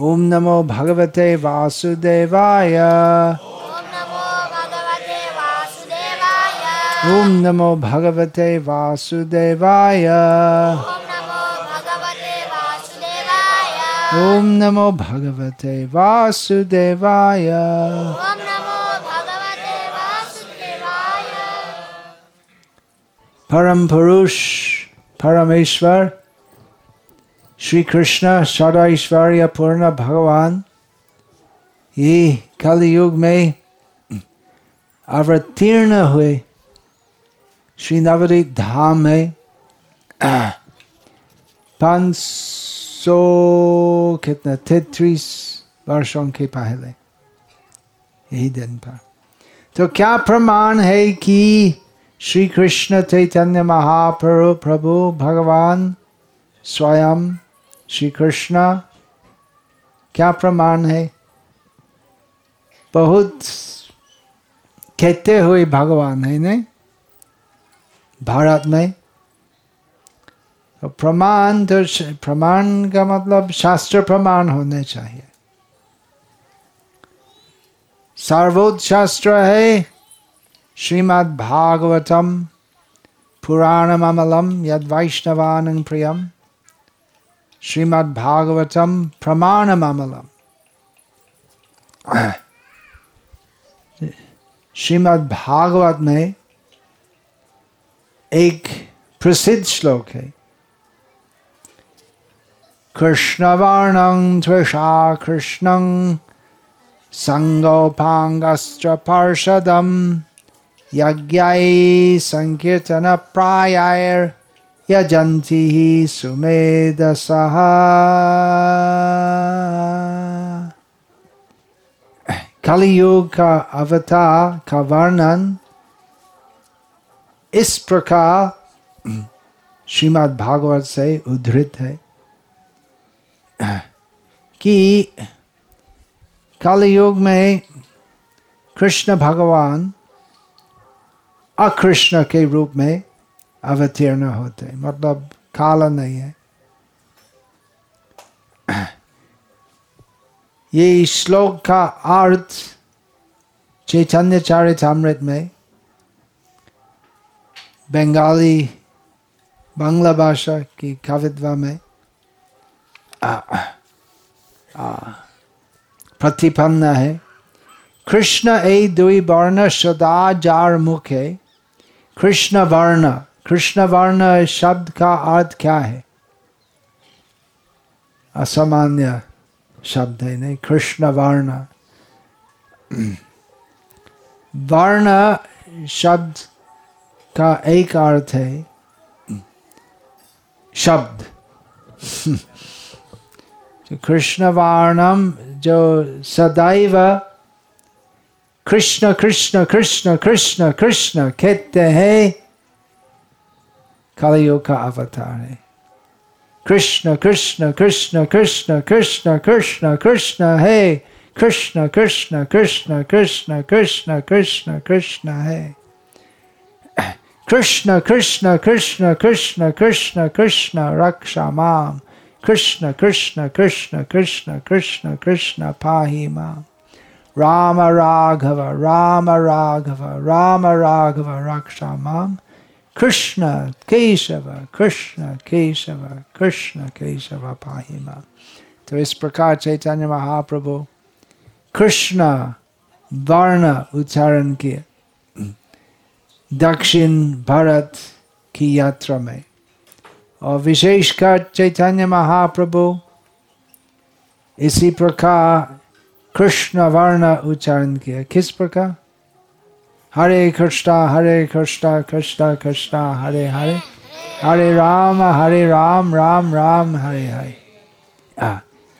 ॐ नमो भगवते वासुदेवाय। ओम नमो भगवते वासुदेवाय। ॐ नमो भगवते वासुदेवाय। ॐ नमो भगवते वासुदेवाय परम पुरुष परमेश्वर श्री कृष्ण सदैश्वर्य पूर्ण भगवान ये कलयुग में अवतीर्ण हुए श्री नवदीप धाम में पाँच सौ कितना तैतीस वर्षों के पहले यही दिन पर तो क्या प्रमाण है कि श्री कृष्ण चैतन्य महाप्रभु प्रभु भगवान स्वयं श्री कृष्ण क्या प्रमाण है? बहुत कहते हुए भगवान है नहीं भारत में। तो प्रमाण तो प्रमाण का मतलब शास्त्र प्रमाण होने चाहिए। सर्वोच्च शास्त्र है श्रीमद् भागवतम पुराणम अमलम यद वैष्णवान प्रियम। भागवतम प्रमाणम अमलम श्रीमद् भागवत में एक प्रसिद्ध श्लोक है। कृष्णवर्णं त्वषा कृष्णं सङ्गोपाङ्गश्च पार्षदं यज्ञै सङ्कीर्तनप्रायैर्यजन्ति सुमेधसः। कलियुग का अवतार का वर्णन इस प्रकार श्रीमद् भागवत से उद्धृत है कि कलयुग में कृष्ण भगवान अकृष्ण के रूप में अवतीर्ण होते हैं। मतलब काला नहीं है। ये श्लोक का अर्थ चैतन्य चरितमृत में बंगाली बांग्ला भाषा की कवित्वा में प्रतिपन्न है। कृष्ण ए दुई वर्ण सदा जार मुखे कृष्ण वर्ण कृष्ण वर्ण शब्द का अर्थ क्या है? असामान्य शब्द है, नहीं, कृष्ण वर्ण। वर्ण शब्द का एक अर्थ है। शब्द। कृष्ण वर्णम जो सदैव कृष्ण कृष्ण कृष्ण कृष्ण कृष्ण कहते हैं। कलयुग का अवतार है कृष्ण कृष्ण कृष्ण कृष्ण कृष्ण कृष्ण कृष्ण है कृष्ण कृष्ण कृष्ण कृष्ण कृष्ण कृष्ण कृष्ण है कृष्ण कृष्ण कृष्ण कृष्ण कृष्ण कृष्ण रक्षा माम कृष्ण कृष्ण कृष्ण कृष्ण कृष्ण कृष्ण पाहि माम राम राघव राम राघव राम राघव रक्षा माम केशव कृष्ण केशव कृष्ण केशव पाहि माम तो इस प्रकार चैतन्य महाप्रभु कृष्ण वर्ण उच्चारण किए दक्षिण भारत की यात्रा में और विशेषकर चैतन्य महाप्रभु इसी प्रकार कृष्ण वर्ण उच्चारण किया किस प्रकार हरे कृष्णा हरे कृष्णा कृष्णा कृष्णा हरे हरे हरे राम हरे राम राम राम हरे हरे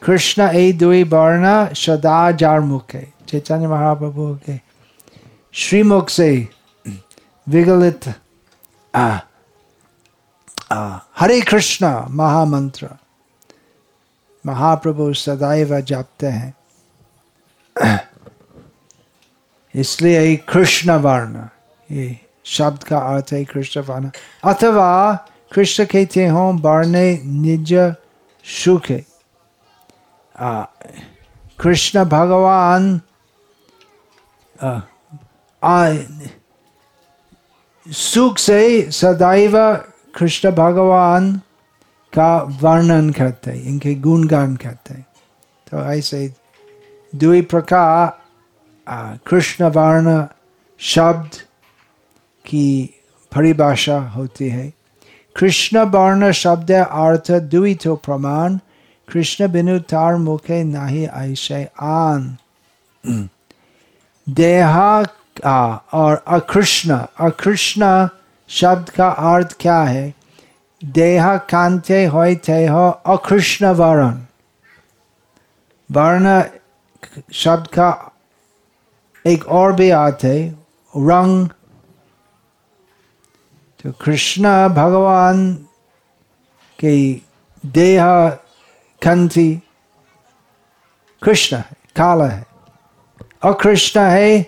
कृष्ण ए दुई वर्ण सदा जार मुखे चैतन्य महाप्रभु के श्रीमुख से विगलित हरे कृष्ण महामंत्र महाप्रभु सदैव जापते हैं इसलिए कृष्ण वर्ण, ये शब्द का अर्थ है कृष्ण वर्ण। अथवा कृष्ण कहते हो, वर्ण निज सुख। कृष्ण भगवान सुख से सदैव कृष्ण भगवान का वर्णन करते इनके गुणगान करते तो ऐसे दुई प्रकार कृष्ण वर्ण शब्द की परिभाषा होती है। कृष्ण वर्ण शब्द अर्थ दुई तो प्रमाण, कृष्ण बिनु तार मुखे नहीं ऐसे आन। देहा और अकृष्ण अकृष्ण शब्द का अर्थ क्या है? देहा कांते होते हो अकृष्ण वर्ण वर्ण शब्द का एक और भी आते रंग। तो कृष्ण भगवान के देह कंति कृष्ण है, काला है। अकृष्ण है,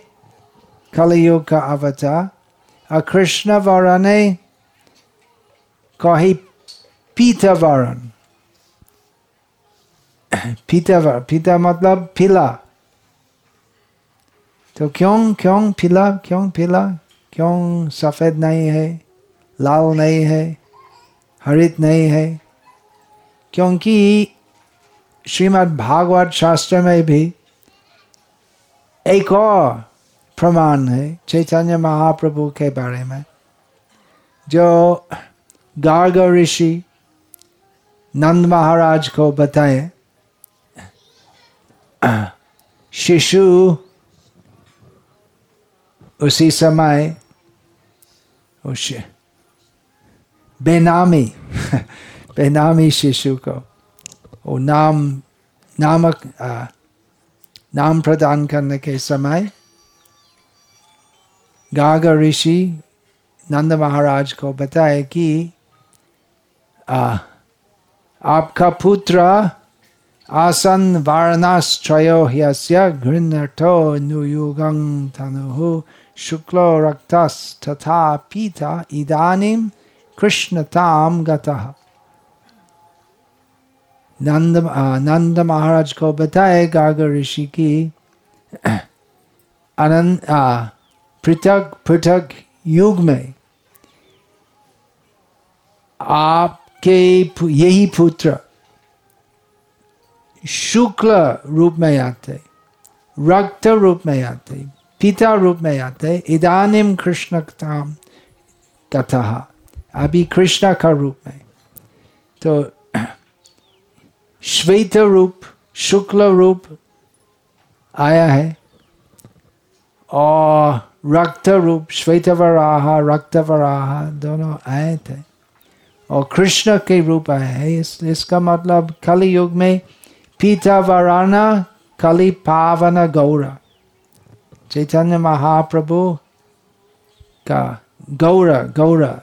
कलयुग का अवतार। अकृष्ण वरण है, कही पीता वरण। पीता पीता मतलब पीला। तो क्यों क्यों पीला क्यों पीला? क्यों सफ़ेद नहीं है, लाल नहीं है, हरित नहीं है? क्योंकि श्रीमद् भागवत शास्त्र में भी एक और प्रमाण है, चैतन्य महाप्रभु के बारे में, जो गार्ग ऋषि नंद महाराज को बताए, शिशु उसी समय उस बेनामी बेनामी शिशु को वो नाम नामक नाम प्रदान करने के समय गाग ऋषि नंद महाराज को बताए कि आ, आपका पुत्र आसन वारणाश्रयो ह्यस्य घृणठो नुयुगं तनुः शुक्लो रक्तस तथा पीता इदानीं कृष्णताम गतः। नंद नंद महाराज को बताए गागर ऋषि की, अनंत पृथक पृथक युग में आपके यही पुत्र शुक्ल रूप में आते, रक्त रूप में आते पिता रूप में आते हैं। इदानिम कृष्ण कथा। अभी कृष्ण का रूप में। तो श्वेत रूप शुक्ल रूप आया है। और रक्त रूप श्वेत वराह रक्त वराह दोनों आए थे। और कृष्ण के रूप आए हैं। इस, इसका मतलब कलि युग में पीता वराना कलि पावन गौरा चैतन्य महाप्रभु का गौरा गौरा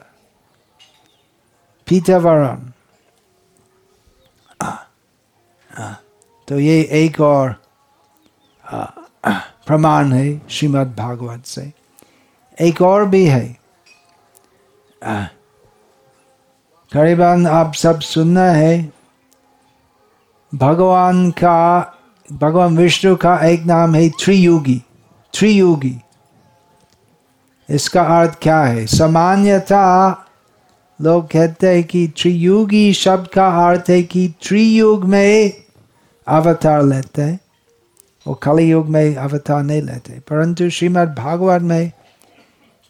पीतावरण तो ये एक और प्रमाण है श्रीमद् भागवत से। एक और भी है। करीबन आप सब सुनना है। भगवान का, भगवान विष्णु का एक नाम है त्रियुगी। त्रियुगी। इसका अर्थ क्या है? सामान्यता लोग कहते हैं कि त्रियुगी शब्द का अर्थ है कि त्रियुग में अवतार लेते हैं और कलि युग में अवतार नहीं लेते। परंतु श्रीमद् भागवत में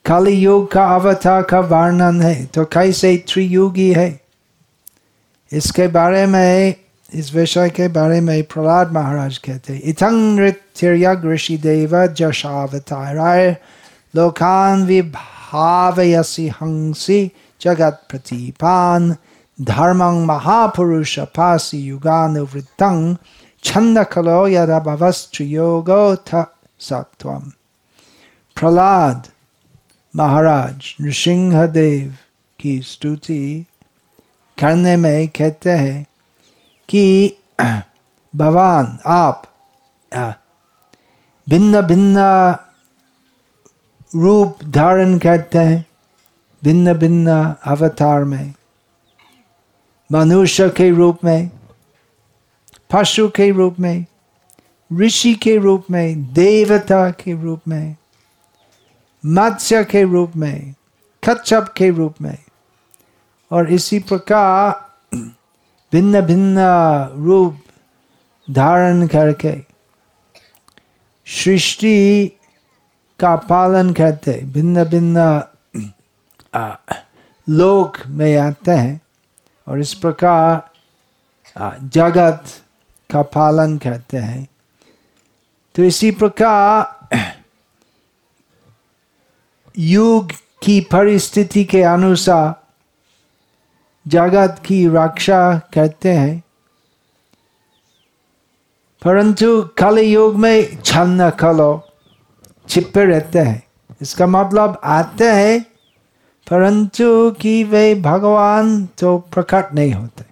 कलि युग का अवतार का वर्णन है। तो कैसे त्रियुगी है? इसके बारे में इस विषय के बारे में प्रहलाद महाराज कहते इतंग ऋषि देव जशावताराय लोकान विभावयसी हँसी जगत प्रतिपान धर्मं महापुरुष पासी युगानुवृत्तं छंद खलो यदभवस्त्रियोगो थ सत्वम प्रहलाद महाराज नृसिंह देव की स्तुति करने में कहते हैं कि, भगवान, आप भिन्न भिन्न रूप धारण करते हैं, भिन्न भिन्न अवतार में, मनुष्य के रूप में, पशु के रूप में, ऋषि के रूप में, देवता के रूप में, मत्स्य के रूप में, कच्छप के रूप में, और इसी प्रकार भिन्न भिन्न रूप धारण करके सृष्टि का पालन करते भिन्न भिन्न लोक में आते हैं और इस प्रकार जगत का पालन करते हैं तो इसी प्रकार युग की परिस्थिति के अनुसार जगत की रक्षा करते हैं। परंतु कल युग में छन्न कलो छिपे रहते हैं। इसका मतलब आते हैं, परंतु कि वे भगवान तो प्रकट नहीं होते।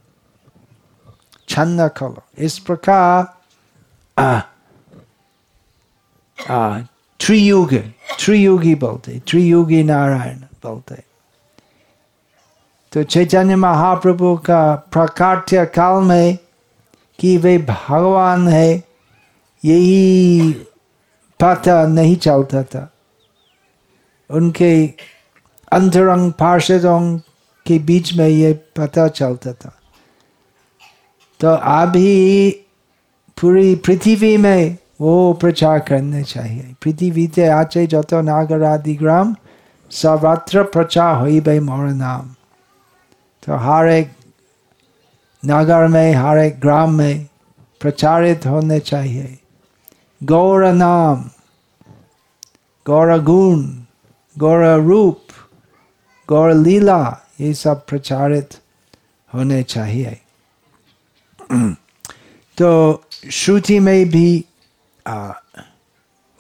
छन्न कलो इस प्रकार त्रियुगी त्रियुगी बोलते त्रियुगी नारायण बोलते तो चैतन्य महाप्रभु का प्राकाट्य काल में कि वे भगवान है, यही पता नहीं चलता था। उनके अंतरंग पार्षदों के बीच में ये पता चलता था। तो अभी पूरी पृथ्वी में वो प्रचार करने चाहिए। पृथ्वी से आचे जतो नागर आदि ग्राम सर्वत्र प्रचार हो भाई मोर नाम। तो हर एक नगर में हर एक ग्राम में प्रचारित होने चाहिए। गौर नाम, गौर गुण, गौर रूप, गौर लीला, ये सब प्रचारित होने चाहिए। तो श्रुति में भी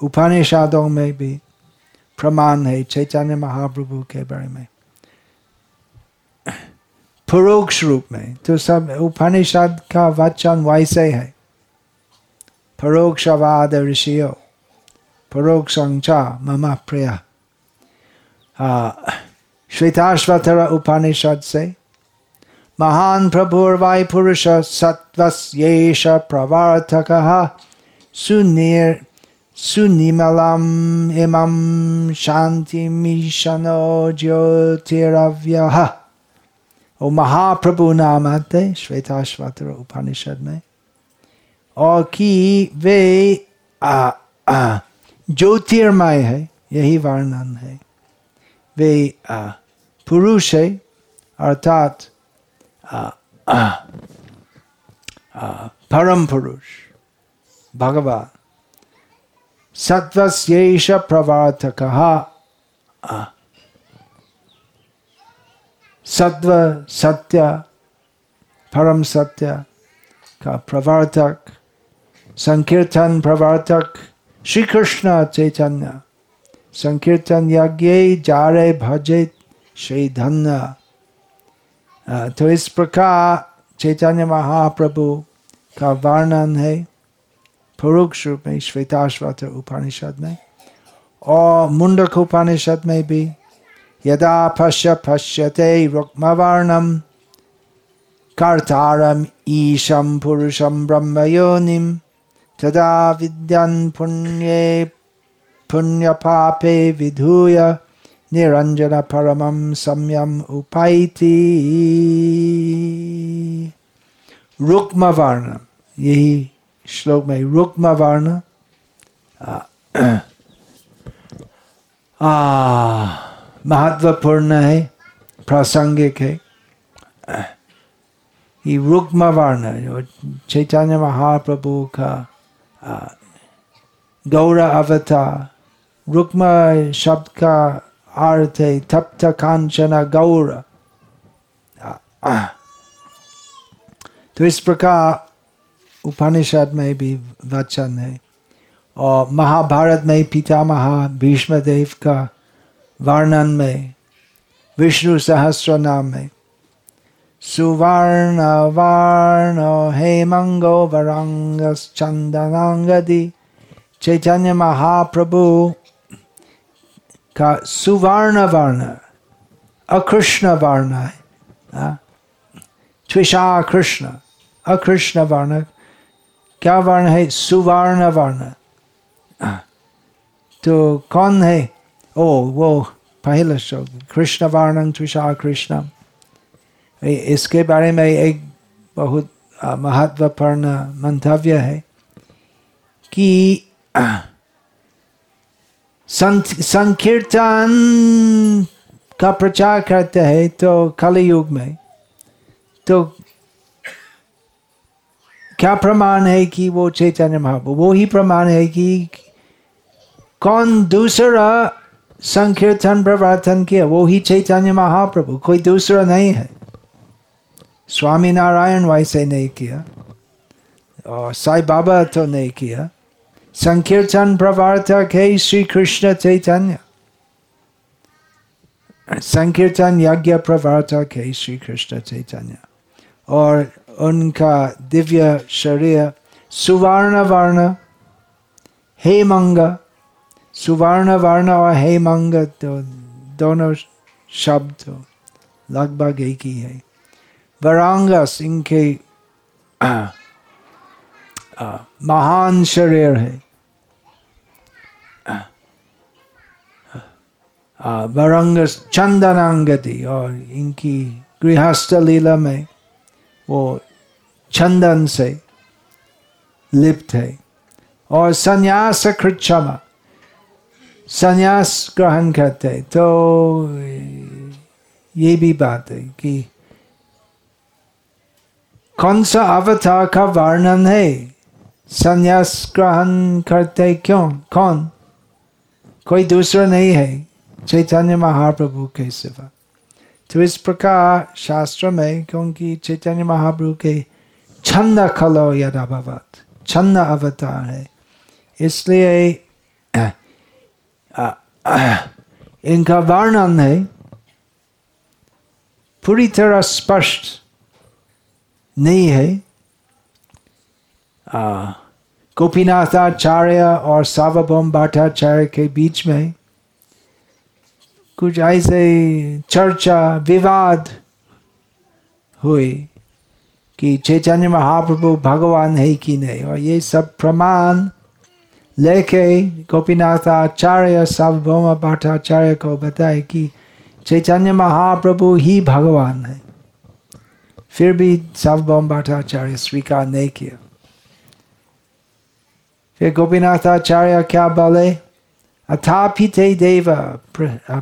उपनिषदों में भी प्रमाण है, चैतन्य महाप्रभु के बारे में। परोक्ष रूप में तो सब उपनिषद का वचन वैसे है। परोक्षवाद ऋषियो परोक्षंचा मम प्रिय। श्वेताश्वतर उपनिषद से, महान प्रभुर्वाय पुरुष सत्वस्येष प्रवर्तक सुनिर, सुनिमलम इमं शांतिमीशनो ज्योतिरव्यः। वो महाप्रभु नाम आते श्वेताश्वतर उपनिषद में और कि वे ज्योतिर्मय है, यही वर्णन है। वे पुरुष है, अर्थात परम पुरुष, भगवान। सत्वस्येष प्रवर्तक सत्व सत्य परम सत्य का प्रवर्तक संकीर्तन प्रवर्तक श्री कृष्ण चैतन्य संकीर्तन यज्ञ जा जारे भजे श्री धन्य तो इस प्रकार चैतन्य महाप्रभु का वर्णन है परोक्ष रूप में श्वेताश्वत उपनिषद में और मुंडक उपनिषद में भी यदा पश्य पश्यते रुक्मवर्णम, कर्तारम ईशम पुरुषम ब्रह्मयोनिम, तदा विद्यन् पुण्ये पुण्यपापे विधूय परमं सम्यम उपाइति रुक्म यही श्लोक में रुक्म वर्ण महत्वपूर्ण है, प्रासंगिक है। ये रुक्म वर्ण चैतन्य महाप्रभु का गौर अवतार। रुक्म शब्द का अर्थ है, तप्त कांचन गौर। तो इस प्रकार उपनिषद में भी वचन है, और महाभारत में पितामह भीष्मदेव का वर्णन में विष्णु सहस्र नाम में सुवर्ण वर्ण हेमंगो वरंगस चंदनांगदी चैतन्य महाप्रभु का सुवर्ण वर्ण अकृष्ण वर्ण है त्विषा कृष्ण अकृष्ण वर्ण क्या वर्ण है सुवर्ण वर्ण तो कौन है ओ, वो पहला श्लोक कृष्ण वर्णन तुषार कृष्ण। इसके बारे में एक बहुत महत्वपूर्ण मंतव्य है कि संकीर्तन का प्रचार करते हैं तो कलयुग में। तो क्या प्रमाण है कि वो चैतन्य महाप्रभु, वो ही प्रमाण है कि कौन दूसरा संकीर्तन प्रवर्तन किया वो ही चैतन्य महाप्रभु कोई दूसरा नहीं है स्वामी नारायण वैसे नहीं किया और साई बाबा तो नहीं किया संकीर्तन प्रवर्तक है श्री कृष्ण चैतन्य संकीर्तन यज्ञ प्रवर्तक है श्री कृष्ण चैतन्य और उनका दिव्य शरीर सुवर्ण वर्ण हेमंग सुवर्ण वर्ण और हेमंग तो दोनों शब्द तो लगभग एक ही है वरांगस इनके आ, महान शरीर है वरंगस चंदनांगति और इनकी गृहस्थ लीला में वो चंदन से लिप्त है और संन्यास कृच्छमा संन्यास ग्रहण करते। तो ये भी बात है कि कौन सा अवतार का वर्णन है? संन्यास ग्रहण करते क्यों? कौन? कोई दूसरा नहीं है। चैतन्य महाप्रभु के सिवा। तो इस प्रकार शास्त्र में, क्योंकि चैतन्य महाप्रभु के छंद खलो यदा भवत छंद अवतार है, इसलिए इनका वर्णन है पूरी तरह स्पष्ट नहीं है गोपीनाथाचार्य और सार्वभौम भट्टाचार्य के बीच में कुछ ऐसे चर्चा विवाद हुए कि चैतन्य महाप्रभु भगवान है कि नहीं और ये सब प्रमाण लेके गोपीनाथ गोपीनाथाचार्य सार्वभौम भट्टाचार्य को बताए कि चैतन्य महाप्रभु ही भगवान है। फिर भी सार्वभौम भट्टाचार्य स्वीकार नहीं किया फिर गोपीनाथाचार्य क्या बोले? अथापि ते देव प्र-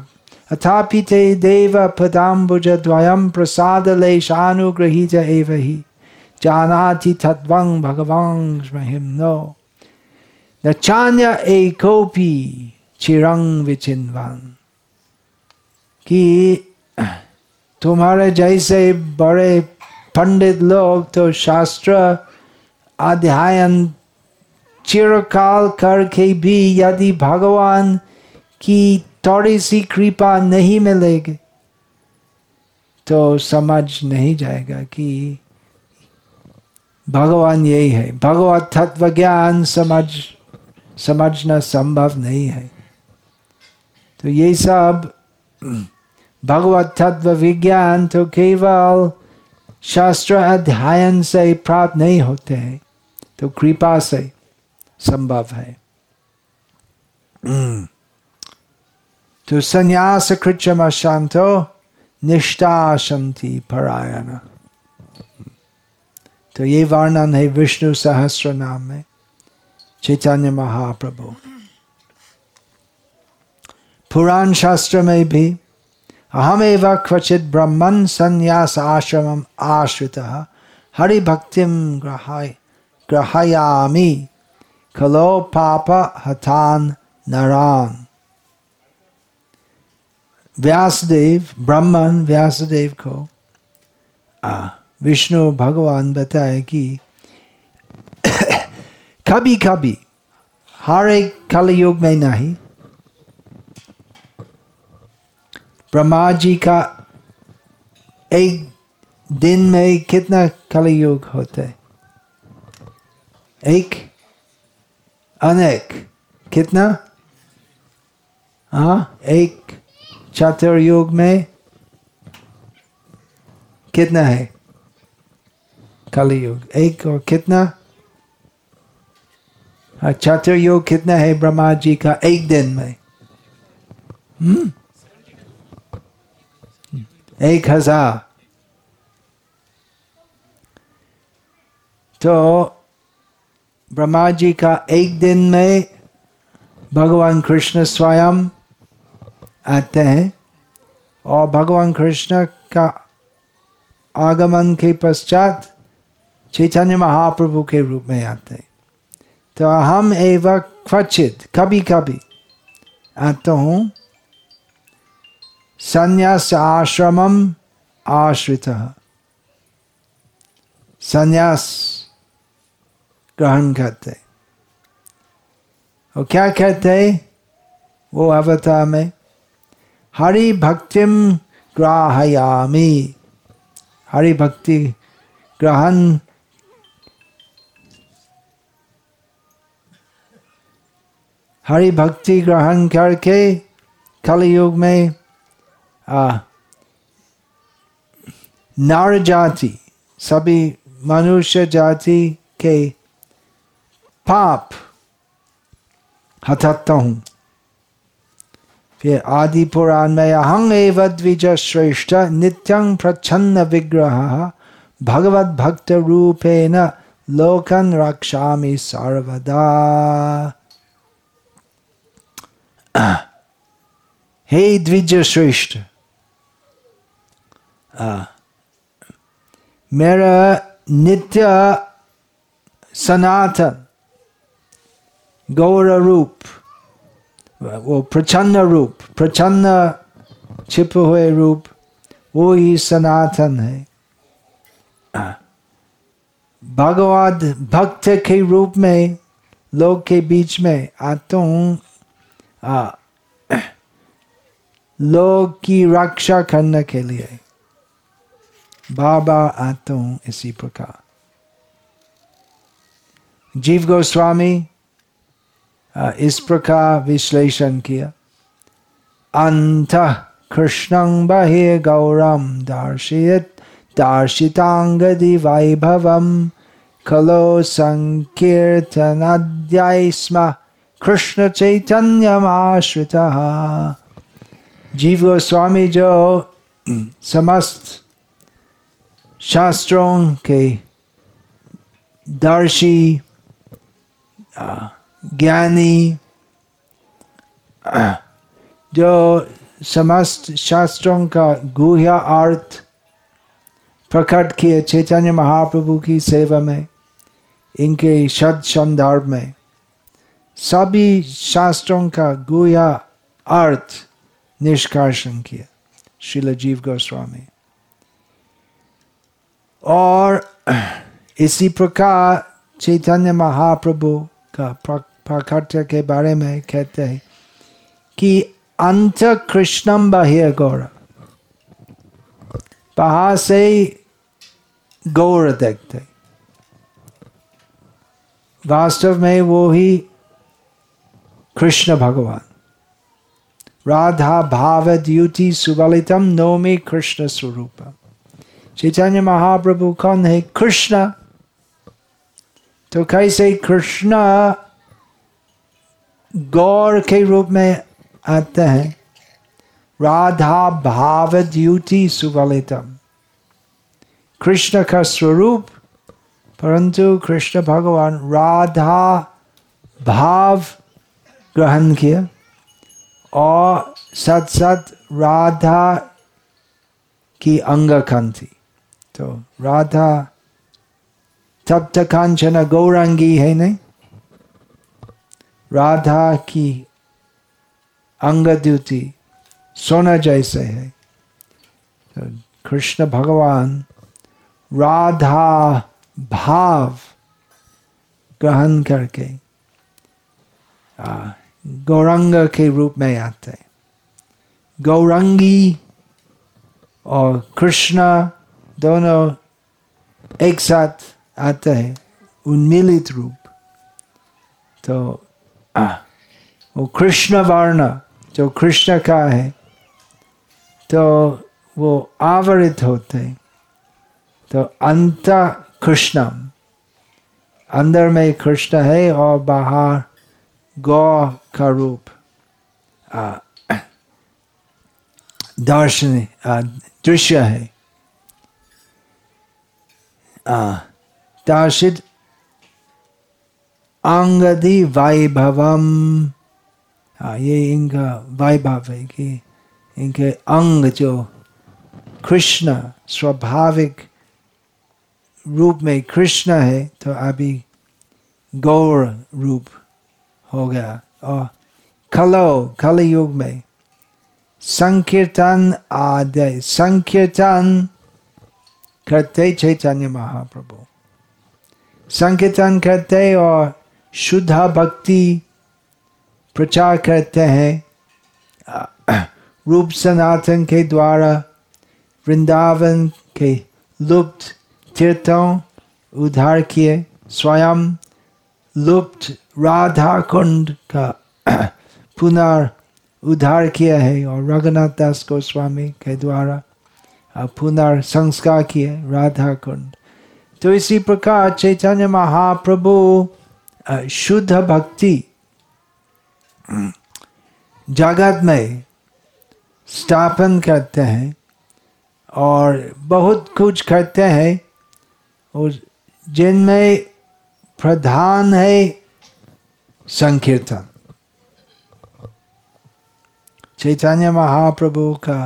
अथापि ते देव पदाम्बुज द्वयं प्रसादलेशानुगृहीत एव हि। जानाति तत्त्वं भगवान् महिम्नो न चान्य एकोऽपि चिरं विचिन्वान् कि तुम्हारे जैसे बड़े पंडित लोग तो शास्त्र अध्ययन चिरकाल करके भी यदि भगवान की थोड़ी सी कृपा नहीं मिलेगी तो समझ नहीं जाएगा कि भगवान यही है भगवत तत्व ज्ञान समझ समझना संभव नहीं है। तो ये सब भगवत तत्व विज्ञान तो केवल शास्त्र अध्ययन से प्राप्त नहीं होते हैं। तो कृपा से संभव है। तो संन्यास कृच्छम शांतो निष्ठा शांति परायण। तो ये वर्णन है विष्णु सहस्र नाम में। चैतन्य महाप्रभु पुराण शास्त्र में भी अहमेव क्वचित ब्रह्मन् संन्यास आश्रमम आश्रित हरिभक्तिम ग्रहाय ग्रहयामि खलो पाप हतान नरान व्यासदेव ब्रह्मन व्यासदेव को विष्णु भगवान बताए कि कभी कभी हर एक कलयुग में नहीं ब्रह्मा जी का एक दिन में कितना कलयुग होते? एक अनेक कितना हाँ एक चतुर्युग में कितना है कलयुग एक और कितना हाँ, चतुर्योग कितना है ब्रह्मा जी का एक दिन में हम्म एक हज़ार तो ब्रह्मा जी का एक दिन में भगवान कृष्ण स्वयं आते हैं और भगवान कृष्ण का आगमन के पश्चात चैतन्य महाप्रभु के रूप में आते हैं तो अहम एवं क्वचित, कभी कभी हूँ। संन्यास आश्रमम आश्रित। संन्यास ग्रहण करते और क्या कहते वो अवतार में हरि भक्तिम ग्राहयामी। हरि भक्ति ग्रहण हरि भक्ति ग्रहण करके कलयुग में आ, नर जाति सभी मनुष्य जाति के पाप हटाता हूँ फिर आदि पुराण में अहंग एव द्विज श्रेष्ठ नित्यं प्रच्छन्न विग्रह भगवत भक्त रूपेण लोकन रक्षामि सर्वदा हे द्विज श्रेष्ठ मेरा नित्य सनातन गौर रूप वो प्रचन्न रूप प्रचन्न छिपे हुए रूप वो ही सनातन है भगवत भक्त के रूप में लोग के बीच में आता हूँ लोग की रक्षा करने के लिए बार बार आता हूँ इसी प्रकार। जीव गोस्वामी इस प्रकार विश्लेषण किया। अंत कृष्णं बहिर् गौरम दर्शयत दार्शितांगदि वैभवम। खलो संकीर्तनाध्याय स्म कृष्ण चैतन्यमाश्रित जीव गोस्वामी जो समस्त शास्त्रों के दर्शी ज्ञानी जो समस्त शास्त्रों का गुह्य अर्थ प्रकट किए चैतन्य महाप्रभु की सेवा में इनके शब्द संदर्भ में सभी शास्त्रों का गुह्य अर्थ निष्कर्षण किया श्रील जीव गोस्वामी और इसी प्रकार चैतन्य महाप्रभु का प्राकट्य के बारे में कहते हैं कि अंत कृष्णम बाह्य गौर बाहर से गौर देखते वास्तव में वो ही कृष्ण भगवान राधा भाव द्युति सुबलितम नोमी कृष्ण स्वरूप चैतन्य महाप्रभु कौन है कृष्ण तो कैसे कृष्ण गौर के रूप में आते हैं राधा भाव द्युति सुवलितम कृष्ण का स्वरूप परंतु कृष्ण भगवान राधा भाव ग्रहण किया और सत सत राधा की अंग थी। तो राधा तप्त कांचन गौरंगी है नहीं? राधा की अंग द्युति सोना जैसे है। तो कृष्ण भगवान राधा भाव ग्रहण करके गौरंग के रूप में आते हैं गौरंगी और कृष्ण दोनों एक साथ आते हैं उन्मिलित रूप तो वो कृष्ण वर्ण जो कृष्ण का है तो वो आवरित होते हैं तो अंत कृष्णम अंदर में कृष्ण है और बाहर गौ का रूप दर्शन दृश्य है ताशिद अंगदि वैभवम ये इनका वैभव है कि इनके अंग जो कृष्ण स्वाभाविक रूप में कृष्ण है तो अभी गौर रूप हो गया। और कलो कल युग में संकीर्तन आदय, संकीर्तन करते चैतन्य महाप्रभु। संकीर्तन करते और शुद्ध भक्ति प्रचार करते हैं। रूप सनातन के द्वारा वृंदावन के लुप्त तीर्थों उद्धार किए, स्वयं लुप्त राधा कुंड का पुनर् उद्धार किया है और रघुनाथ दास गोस्वामी के द्वारा पुनर् संस्कार किए राधा कुंड तो इसी प्रकार चैतन्य महाप्रभु शुद्ध भक्ति, जगत में स्थापन करते हैं और बहुत कुछ करते हैं और जिनमें प्रधान है संकीर्तन चैतन्य महाप्रभु का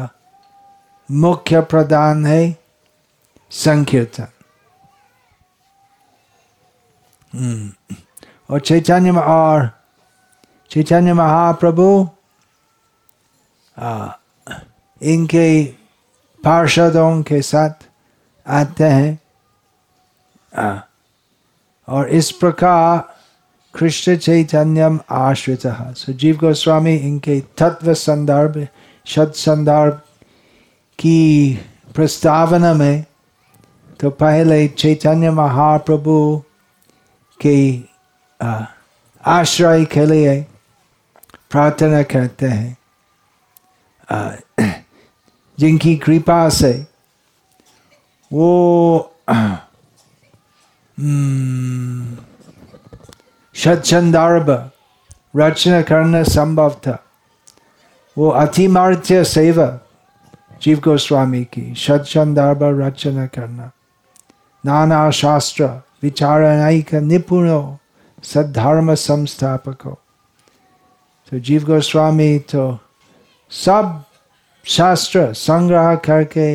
मुख्य प्रधान है संकीर्तन और चैतन्य और चैतन्य महाप्रभु इनके पार्षदों के साथ आते हैं और इस प्रकार कृष्ण चैतन्यम आश्रित सुजीव गोस्वामी इनके तत्व संदर्भ शत संदर्भ की प्रस्तावना में तो पहले चैतन्य महाप्रभु के आश्रय के लिए प्रार्थना करते हैं जिनकी कृपा से वो सत्संदर्भ रचना करना संभव था वो अतिमार्त्य सेवा जीव गोस्वामी की सत्संदर्भ रचना करना नाना शास्त्र विचारणिक निपुणो सद्धर्म संस्थापको तो जीव गोस्वामी तो सब शास्त्र संग्रह करके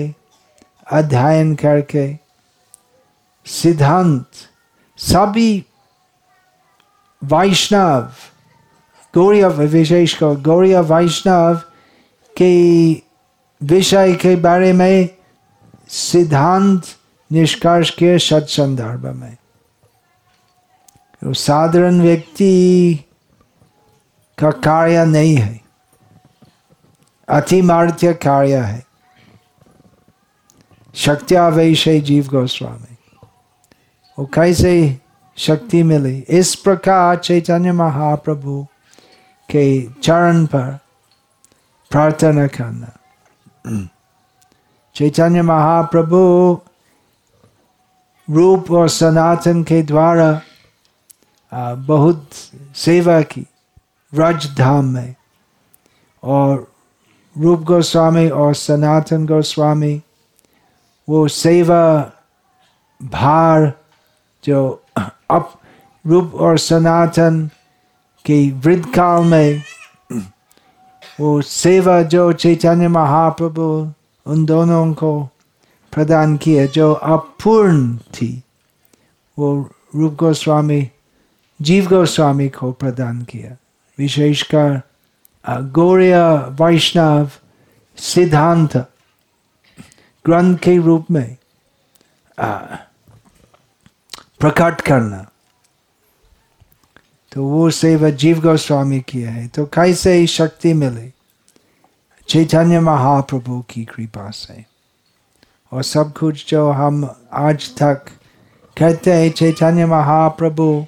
अध्ययन करके सिद्धांत सभी वैष्णव गौरी विशेष कर गौरी वैष्णव के विषय के बारे में सिद्धांत निष्कर्ष के सत संदर्भ में तो साधारण व्यक्ति का कार्य नहीं है अतिमार्त्य कार्य है शक्त्यावेश जीव गोस्वामी वो कैसे शक्ति मिली इस प्रकार चैतन्य महाप्रभु के चरण पर प्रार्थना करना चैतन्य महाप्रभु रूप और सनातन के द्वारा बहुत सेवा की व्रज धाम में और रूप गोस्वामी और सनातन गोस्वामी वो सेवा, भार, जो अब रूप और सनातन के वृद्ध काल में वो सेवा जो चैतन्य महाप्रभु उन दोनों को प्रदान किए, जो अपूर्ण थी, वो रूप गोस्वामी, जीव गोस्वामी को प्रदान किया विशेषकर गौड़िया वैष्णव सिद्धांत ग्रंथ के रूप में प्रकट करना। तो वो सेवा जीव गोस्वामी की है। तो कैसे ही शक्ति मिले। चैतन्य महाप्रभु की कृपा से। और सब कुछ जो हम आज तक कहते हैं, चैतन्य महाप्रभु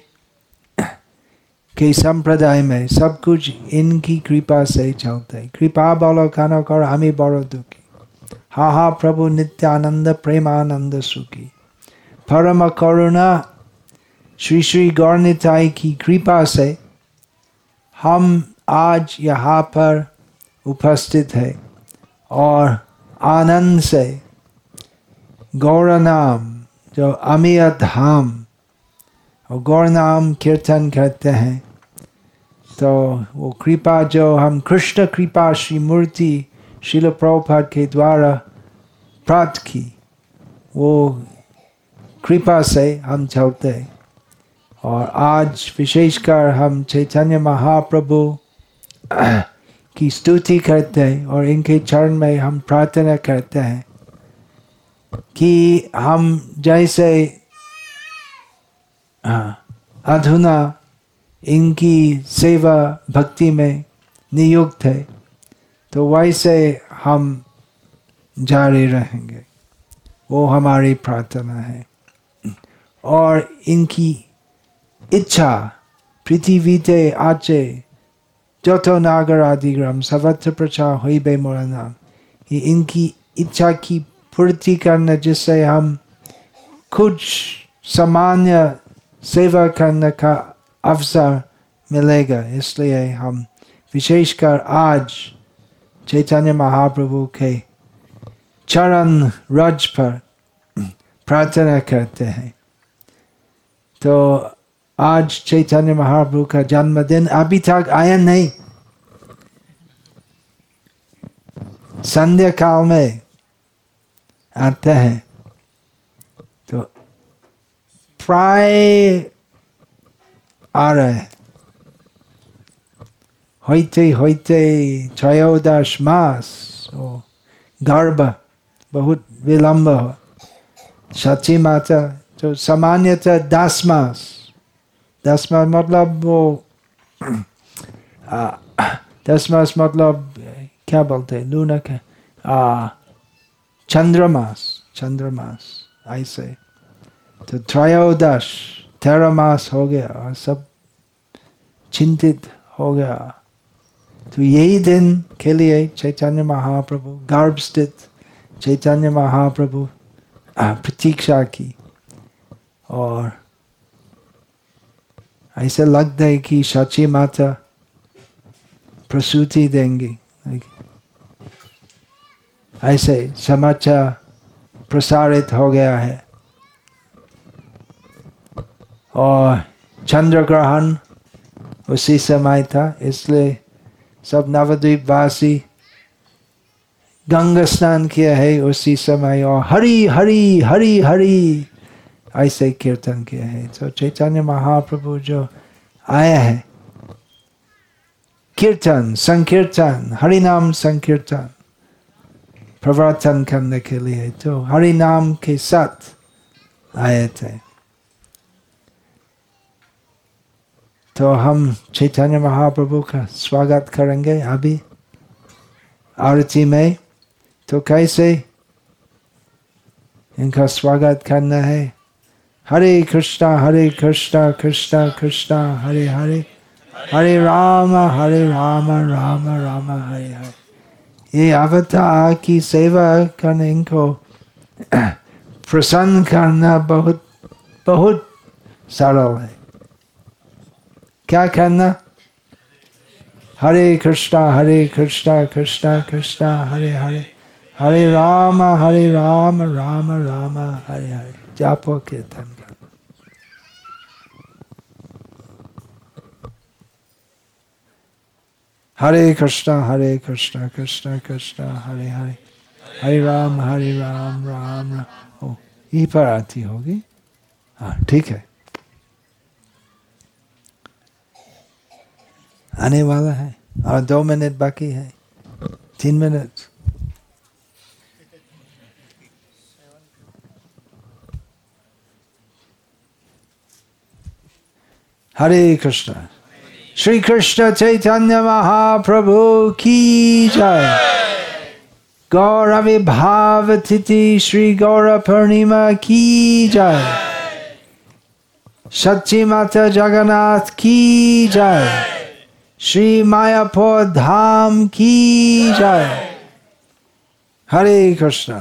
के संप्रदाय में सब कुछ इनकी कृपा से चलते। है कृपा बोलो, खाना कर हमें बड़ो दुखी। हा हा, प्रभु नित्यानंद, प्रेमानंद, सुखी। परम करुणा श्री श्री गौरनिताई की कृपा से हम आज यहाँ पर उपस्थित है और आनंद से गौर नाम जो अमीय धाम और गौर नाम कीर्तन करते हैं तो वो कृपा जो हम कृष्ण कृपा श्री मूर्ति शिल प्रभुपाद के द्वारा प्राप्त की वो कृपा से हम चलते हैं। और आज विशेषकर हम चैतन्य महाप्रभु की स्तुति करते हैं और इनके चरण में हम प्रार्थना करते हैं कि हम जैसे अधुना इनकी सेवा भक्ति में नियुक्त है तो वैसे हम जारी रहेंगे। वो हमारी प्रार्थना है। और इनकी इच्छा पृथ्वीते आचे चौथो नागर आदि ग्राम सर्वत्र प्रचार हुई बे मोरा नाम ये इनकी इच्छा की पूर्ति करना जिससे हम कुछ सामान्य सेवा करने का अवसर मिलेगा, इसलिए हम विशेषकर आज चैतन्य महाप्रभु के चरण रज पर प्रार्थना करते हैं। तो आज चैतन्य महाप्रभु का जन्मदिन, अभी तक आया नहीं। संध्या काल में आते हैं। तो प्राय आ रहे होते होते त्रयोदश मास गर्भ, बहुत विलंब हो। सची माता तो सामान्यतः दस मास दस मास मतलब वो दस मास मतलब क्या बोलते हैं? लूना क्या चंद्रमास चंद्रमास, ऐसे। तो त्रयोदश तेरह मास हो गया और सब चिंतित हो गया। तो यही दिन के लिए चैतन्य महाप्रभु गर्भ स्थित चैतन्य महाप्रभु प्रतीक्षा की। और ऐसे लगता है कि सची माता प्रसूति देंगी। ऐसे समाचार प्रसारित हो गया है। और चंद्र ग्रहण उसी समय था, इसलिए सब नवद्वीप वासी गंगा स्नान किया है उसी समय। और हरी हरी हरी हरी ऐसे कीर्तन किया है। तो चैतन्य महाप्रभु जो आया है, कीर्तन, संकीर्तन हरि नाम संकीर्तन, प्रवर्तन करने के लिए तो हरि नाम के साथ आए थे। तो हम चैतन्य महाप्रभु का स्वागत करेंगे अभी आरती में। तो कैसे इनका स्वागत करना है? हरे कृष्णा हरे कृष्णा कृष्णा कृष्णा हरे हरे हरे राम हरे राम राम राम हरे हरे ये अवतार की सेवा करने इनको प्रसन्न करना बहुत बहुत सरल है क्या करना हरे कृष्णा हरे कृष्णा कृष्णा कृष्णा हरे हरे हरे राम हरे राम राम राम, हरे हरे। जापो कीर्तन कर हरे कृष्णा हरे कृष्णा कृष्णा कृष्णा, हरे हरे। हरे राम हरे राम राम राम। ओ, यही पर आती होगी? हाँ ठीक है। आने वाला है। और दो मिनट बाकी है। तीन मिनट। हरे कृष्ण श्री कृष्ण चैतन्य महाप्रभु की जय गौर अविभाव तिथि श्री गौर पूर्णिमा की जय सच्ची माता जगन्नाथ की जय श्री मायापुर धाम की जय हरे कृष्ण